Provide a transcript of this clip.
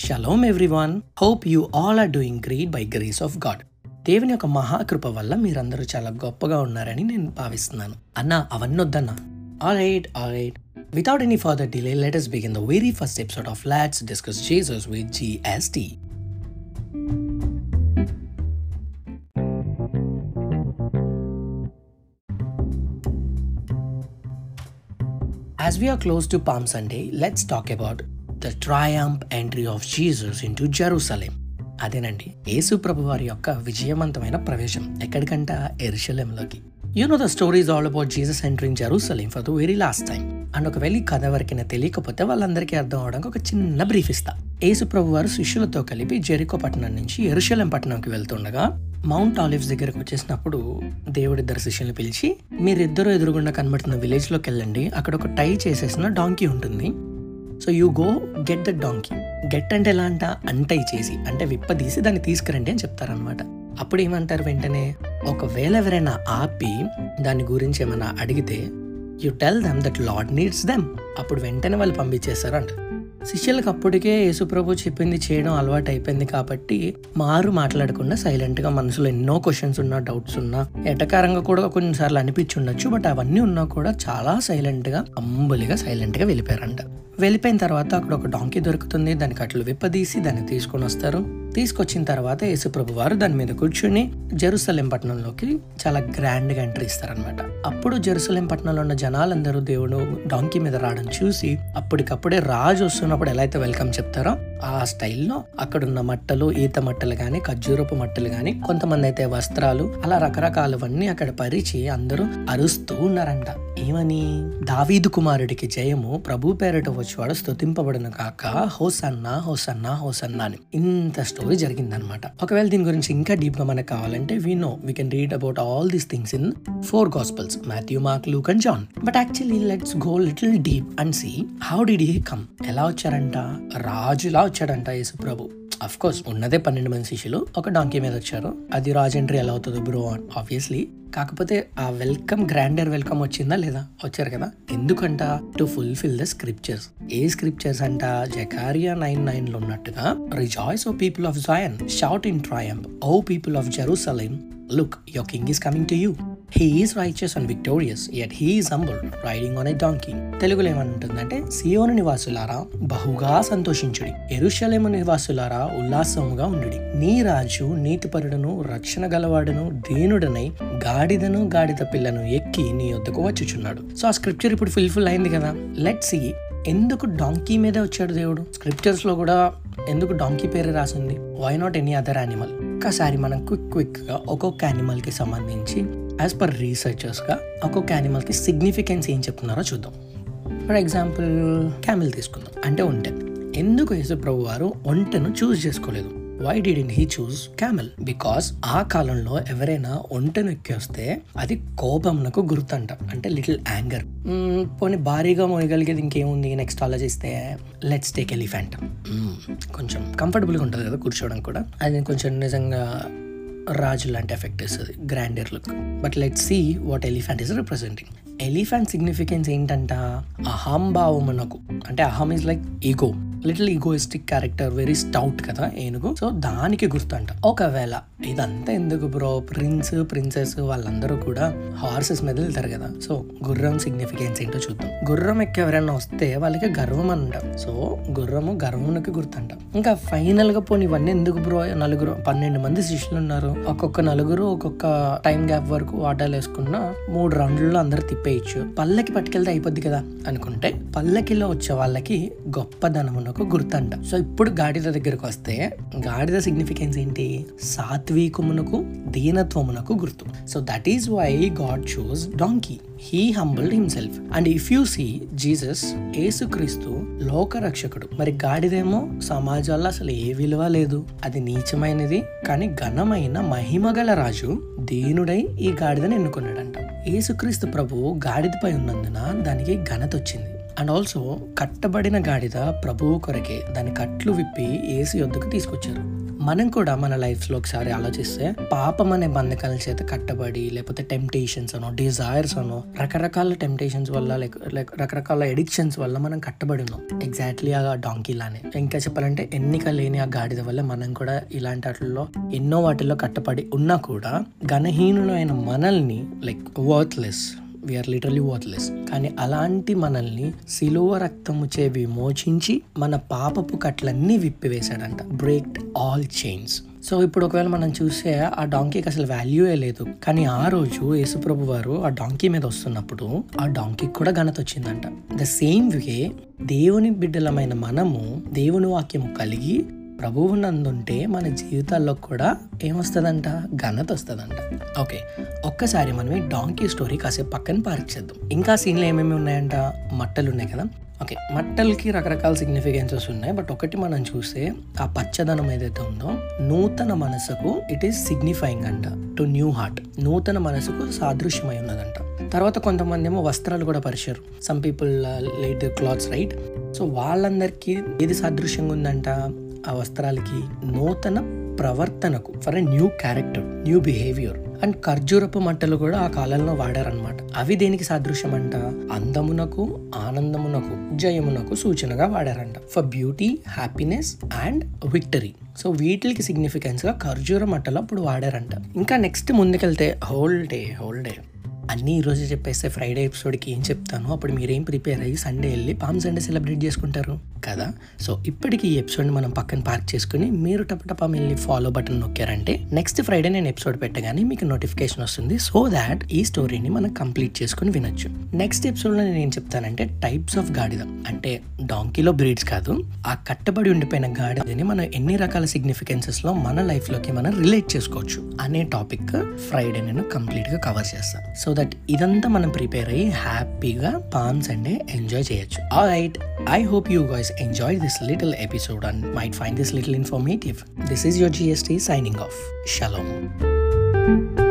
Shalom everyone hope you all are doing great by grace of God దేవుని యొక్క మహాకృప వల్ల మీరందరూ చాలా గొప్పగా ఉన్నారని నేను భావిస్తున్నాను అన్న అవన్నీ వద్దన్నా all right all right without any further delay let us begin the very first episode of Let's Discuss Jesus with GST. As we are close to Palm Sunday, let's talk about the triumph entry of Jesus into Jerusalem. అదేనండి యేసు ప్రభు వారి యొక్క విజయవంతమైన ప్రవేశం ఎక్కడికంట ఎరుషలేంలోకి. You know the stories all about Jesus entering Jerusalem for the very last time and ఒకవేళ ఈ కథ వరకైనా తెలియకపోతే వాళ్ళందరికీ అర్థం అవడానికి ఒక చిన్న బ్రీఫ్ ఇస్తా. యేసు ప్రభు వారు శిష్యులతో కలిపి జెరికో పట్టణం నుంచి ఎరుషలేం పట్టణంకి వెళ్తుండగా మౌంట్ ఆలివ్స్ దగ్గరకు వచ్చేసినప్పుడు దేవుడి ఇద్దరు శిష్యుల్ని పిలిచి మీరిద్దరూ ఎదురుగుండా కనబడుతున్న విలేజ్లోకి వెళ్ళండి. అక్కడ ఒక టై చేసేసిన డాంకీ ఉంటుంది. So you go get the donkey get అంటే ఎలా అంట? అంటై చేసి అంటే విప్పదీసి దాన్ని తీసుకురండి అని చెప్తారనమాట అప్పుడు ఏమంటారు వెంటనే? ఒకవేళ ఎవరైనా ఆపి దాని గురించి ఏమైనా అడిగితే you tell them that lord needs them అప్పుడు వెంటనే వాళ్ళు పంపించేస్తారు అంట. శిష్యులకు అప్పటికే యేసుప్రభు చెప్పింది చేయడం అలవాటు అయిపోయింది కాబట్టి మారు మాట్లాడకుండా సైలెంట్గా మనసులో ఎన్నో క్వశ్చన్స్ ఉన్నా డౌట్స్ ఉన్నా ఎటకారంగా కూడా కొన్నిసార్లు అనిపించి ఉండొచ్చు బట్ అవన్నీ ఉన్నా కూడా చాలా సైలెంట్గా అంబులిగా సైలెంట్గా వెళ్ళిపోయారంట. వెళ్ళిపోయిన తర్వాత అక్కడ ఒక డాంకీ దొరుకుతుంది. దానికి అట్లు విప్పదీసి దాన్ని తీసుకొని వస్తారు. తీసుకొచ్చిన తర్వాత యేసుప్రభు వారు దాని మీద కూర్చుని జెరూసలేం పట్టణంలోకి చాలా గ్రాండ్గా ఎంట్రీ ఇస్తారనమాట అప్పుడు జెరూసలేం పట్టణంలో ఉన్న జనాలందరూ దేవుడు డాంకీ మీద రావడం చూసి అప్పటికప్పుడే రాజు వస్తున్నప్పుడు ఎలా అయితే వెల్కమ్ చెప్తారో ఆ స్టైల్లో అక్కడున్న మట్టలు ఈత మట్టలు గాని ఖర్జూరపు మట్టలు గాని కొంతమంది అయితే వస్త్రాలు అలా రకరకాలవన్నీ అక్కడ పరిచి అందరూ అరుస్తూ ఉన్నారంట. ఏమని? దావీదు కుమారుడికి జయము ప్రభు పేరిట వచ్చేవాడు స్తుతింపబడిన కాక హోసన్న హోసన్న హోసన్న అని ఇంత స్టోరీ జరిగిందనమాట. ఒకవేళ దీని గురించి ఇంకా డీప్గా మనకు కావాలంటే we know we can read about all these things in four gospels Matthew Mark Luke and John but actually let's go little deep and see how did he come ఎలా వచ్చారంట రాజులా వచ్చాడంట యేసు ప్రభు అఫ్ కోర్స్ ఉన్నదే పన్నెండు మంది శిష్యులు. ఒక donkey మీద వచ్చారు. అది రాజ్ ఎంట్రీ ఎలా అవుతుంది బ్రో ఆబ్వియస్లీ కాకపోతే ఆ వెల్కమ్ గ్రాండర్ వెల్కమ్ వచ్చిందా లేదా? వచ్చారు కదా. ఎందుకంట? టు ఫుల్ఫిల్ ద స్క్రిప్చర్స్ ఏ స్క్రిప్చర్స్ అంట? జకారియా నైన్ నైన్లో ఉన్నట్టుగా rejoice O people of Zion shout in triumph O people of Jerusalem look your king is coming to you he is righteous and victorious yet he is humble riding on a donkey తెలుగులో ఏమంటుందంటే సియోను నివాసులారా బహుగా సంతోషించుడి. ఎరుషలేము నివాసులారా ఉల్లాసముగా ఉండుడి. నీ రాజు నీతిపరుడును రక్షణ గలవాడును దీనుడనై గాడిదను గాడిద పిల్లను ఎక్కి నీ వద్దకు వచ్చుచున్నాడు. సో ఆ స్క్రిప్చర్ ఇప్పుడు ఫుల్ఫిల్ అయింది కదా. లెట్ సి ఎందుకు డాంకీ మీదే వచ్చాడు దేవుడు? స్క్రిప్చర్స్లో కూడా ఎందుకు డాంకీ పేరు రాసింది? Why not any other animal ఒక్కసారి మనం క్విక్ క్విక్గా ఒక్కొక్క యానిమల్కి సంబంధించి యాజ్ పర్ రీసెర్చర్స్గా ఒక్కొక్క యానిమల్కి సిగ్నిఫికెన్స్ ఏం చెప్తున్నారో చూద్దాం. ఫర్ ఎగ్జాంపుల్ క్యామిల్ తీసుకుందాం. అంటే ఒంటె. ఎందుకు యేసుప్రభు వారు ఒంటెను చూస్ చేసుకోలేదు? Why did he choose camel because ఆ కాలంలో ఎవరైనా ఒంటనెక్కేస్తే అది కోపంకు గుర్తంట. అంటే లిటిల్ యాంగర్ పోనీ భారీగా మోయగలిగేది ఇంకేముంది? నెక్స్ట్ ఆలోచిస్తే లెట్స్ టేక్ ఎలిఫెంట్ కొంచెం కంఫర్టబుల్గా ఉంటుంది కదా కూర్చోవడం కూడా. అది కొంచెం నిజంగా రాజు లాంటి ఎఫెక్ట్ ఇస్తుంది grander look but let see what elephant is representing elephant significance ఏంటంట? అహంభావమునకు. అంటే అహం is like ego little egoistic character very stout కదా ఏనుగు. సో దానికి గుర్తు అంట ఒకవేళ ఇదంతా ఎందుకు బ్రో ప్రిన్స్ ప్రిన్సెస్ వాళ్ళందరూ కూడా హార్సెస్ మీద వెళ్తారు కదా. సో గుర్రం సిగ్నిఫికెన్స్ ఏంటో చూద్దాం. గుర్రం ఎక్కి ఎవరైనా వస్తే వాళ్ళకి గర్వం అంట. సో గుర్రము గర్వమునకి గుర్తంట. ఇంకా ఫైనల్గా పోనీ ఇవన్నీ ఎందుకు బ్రో నలుగురు పన్నెండు మంది శిష్యులు ఉన్నారు. ఒక్కొక్క నలుగురు ఒక్కొక్క టైం గ్యాప్ వరకు వాటాలు వేసుకున్న మూడు రౌండ్లలో అందరు తిప్పేయచ్చు. పల్లకి పట్టుకెళ్తే అయిపోద్ది కదా అనుకుంటే పల్లకిలో వచ్చే వాళ్ళకి గొప్పదనమునకు గుర్తంట సో ఇప్పుడు గాడిద దగ్గరకు వస్తే గాడిద సిగ్నిఫికెన్స్ ఏంటి? సాత్వికమునకు దీనత్వమునకు గుర్తు. So that is why God choose donkey he humbled himself and if you see Jesus ఏసుక్రీస్తు లోకరక్షకుడు. మరి గాడిదేమో సమాజాల్లో అసలు ఏ విలువ లేదు. అది నీచమైనది కానీ ఘనమైన మహిమగల రాజు దీనుడై ఈ గాడిదని ఎన్నుకున్నాడంట. ఏసుక్రీస్తు ప్రభు గాడిదపై ఉన్నందున దానికి ఘనత వచ్చింది. అండ్ ఆల్సో కట్టబడిన గాడిద ప్రభువు కొరకే దాని కట్లు విప్పి ఏసు యొద్దకు తీసుకొచ్చారు. మనం కూడా మన లైఫ్లో ఒకసారి ఆలోచిస్తే పాపం అనే బంధకాల చేత కట్టబడి లేకపోతే టెంప్టేషన్స్ అనో డిజైర్స్ అనో రకరకాల టెంప్టేషన్స్ వల్ల లేక లైక్ రకరకాల ఎడిక్షన్స్ వల్ల మనం కట్టబడి ఉన్నాం. ఎగ్జాక్ట్లీ ఆ డాంకీ లానే. ఇంకా చెప్పాలంటే ఎన్నిక లేని ఆ గాడిద వల్ల మనం కూడా ఇలాంటి వాటిల్లో ఎన్నో వాటిల్లో కట్టబడి ఉన్నా కూడా గణహీనులైన మనల్ని like worthless we are literally worthless కానీ అలాంటి మనల్ని సిలువ రక్తముచే విమోచించి మన పాపపు కట్లన్నీ విప్పివేశాడంట. బ్రేక్ ఆల్ చైన్స్ సో ఇప్పుడు ఒకవేళ మనం చూస్తే ఆ డాంకీకి అసలు వాల్యూయే లేదు. కానీ ఆ రోజు యేసుప్రభు వారు ఆ డాంకీ మీద వస్తున్నప్పుడు ఆ డాంకీకి కూడా ఘనత వచ్చిందంట. ద సేమ్ వే దేవుని బిడ్డలమైన మనము దేవుని వాక్యము కలిగి ప్రభువు నందుంటే మన జీవితాల్లో కూడా ఏమొస్తుందంట? ఘనత వస్తుందంట ఓకే ఒక్కసారి మనం ఈ డాంకీ స్టోరీ కాసేపు పక్కన పార్క్ చేద్దాం. ఇంకా సీన్లు ఏమేమి ఉన్నాయంట? మట్టలు ఉన్నాయి కదా? ఓకే మట్టలకి రకరకాల సిగ్నిఫికెన్సెస్ ఉన్నాయి. బట్ ఒకటి మనం చూస్తే ఆ పచ్చదనం ఏదైతే ఉందో నూతన మనసుకు ఇట్ ఈస్ సిగ్నిఫైయింగ్ అంట. టు న్యూ హార్ట్ నూతన మనసుకు సాదృశ్యమై ఉన్నదంట. తర్వాత కొంతమంది ఏమో వస్త్రాలు కూడా పరిచారు. Some people laid clothes right so వాళ్ళందరికీ ఏది సాదృశ్యంగా ఉందంట? ఆ వస్త్రాలకి నూతన ప్రవర్తనకు for a new character new behaviour and ఖర్జూరపు మంటలు కూడా ఆ కాలంలో వాడారనమాట అవి దేనికి సాదృశ్యం అంట అందమునకు ఆనందమునకు జయమునకు సూచనగా వాడారంట. For beauty happiness and victory so వీటికి సిగ్నిఫికెన్స్గా ఖర్జూర మట్టలు అప్పుడు వాడారంట. ఇంకా నెక్స్ట్ ముందుకెళ్తే హోల్ డే హోల్ డే అన్నీ ఈరోజు చెప్పేస్తే ఫ్రైడే ఎపిసోడ్కి ఏం చెప్తాను? అప్పుడు మీరేం ప్రిపేర్ అయ్యి సండే వెళ్ళి పామ్ సండే సెలబ్రేట్ చేసుకుంటారు? కదా? సో ఇప్పటికి ఈ ఎపిసోడ్ని మనం పక్కన పార్క్ చేసుకుని మీరు టపటపా వెళ్ళి ఫాలో బటన్ నొక్కారంటే నెక్స్ట్ ఫ్రైడే నేను ఎపిసోడ్ పెట్టగానే మీకు నోటిఫికేషన్ వస్తుంది. సో దాట్ ఈ స్టోరీని మనం కంప్లీట్ చేసుకుని వినొచ్చు. నెక్స్ట్ ఎపిసోడ్లో నేను ఏం చెప్తానంటే టైప్స్ ఆఫ్ గాడిద. అంటే డాంకీలో బ్రీడ్స్ కాదు ఆ కట్టబడి ఉండిపోయిన గాడిదని మనం ఎన్ని రకాల సిగ్నిఫికెన్సెస్లో మన లైఫ్లోకి మనం రిలేట్ చేసుకోవచ్చు అనే టాపిక్ ఫ్రైడే నేను కంప్లీట్గా కవర్ చేస్తాను సో దట్ ఇదంతా మనం ప్రిపేర్ అయ్యి హ్యాపీగా పామ్ సండే ఎంజాయ్ చేయొచ్చు. Right I hope you guys enjoyed this little episode and might find this little informative. This is your GST signing off. Shalom.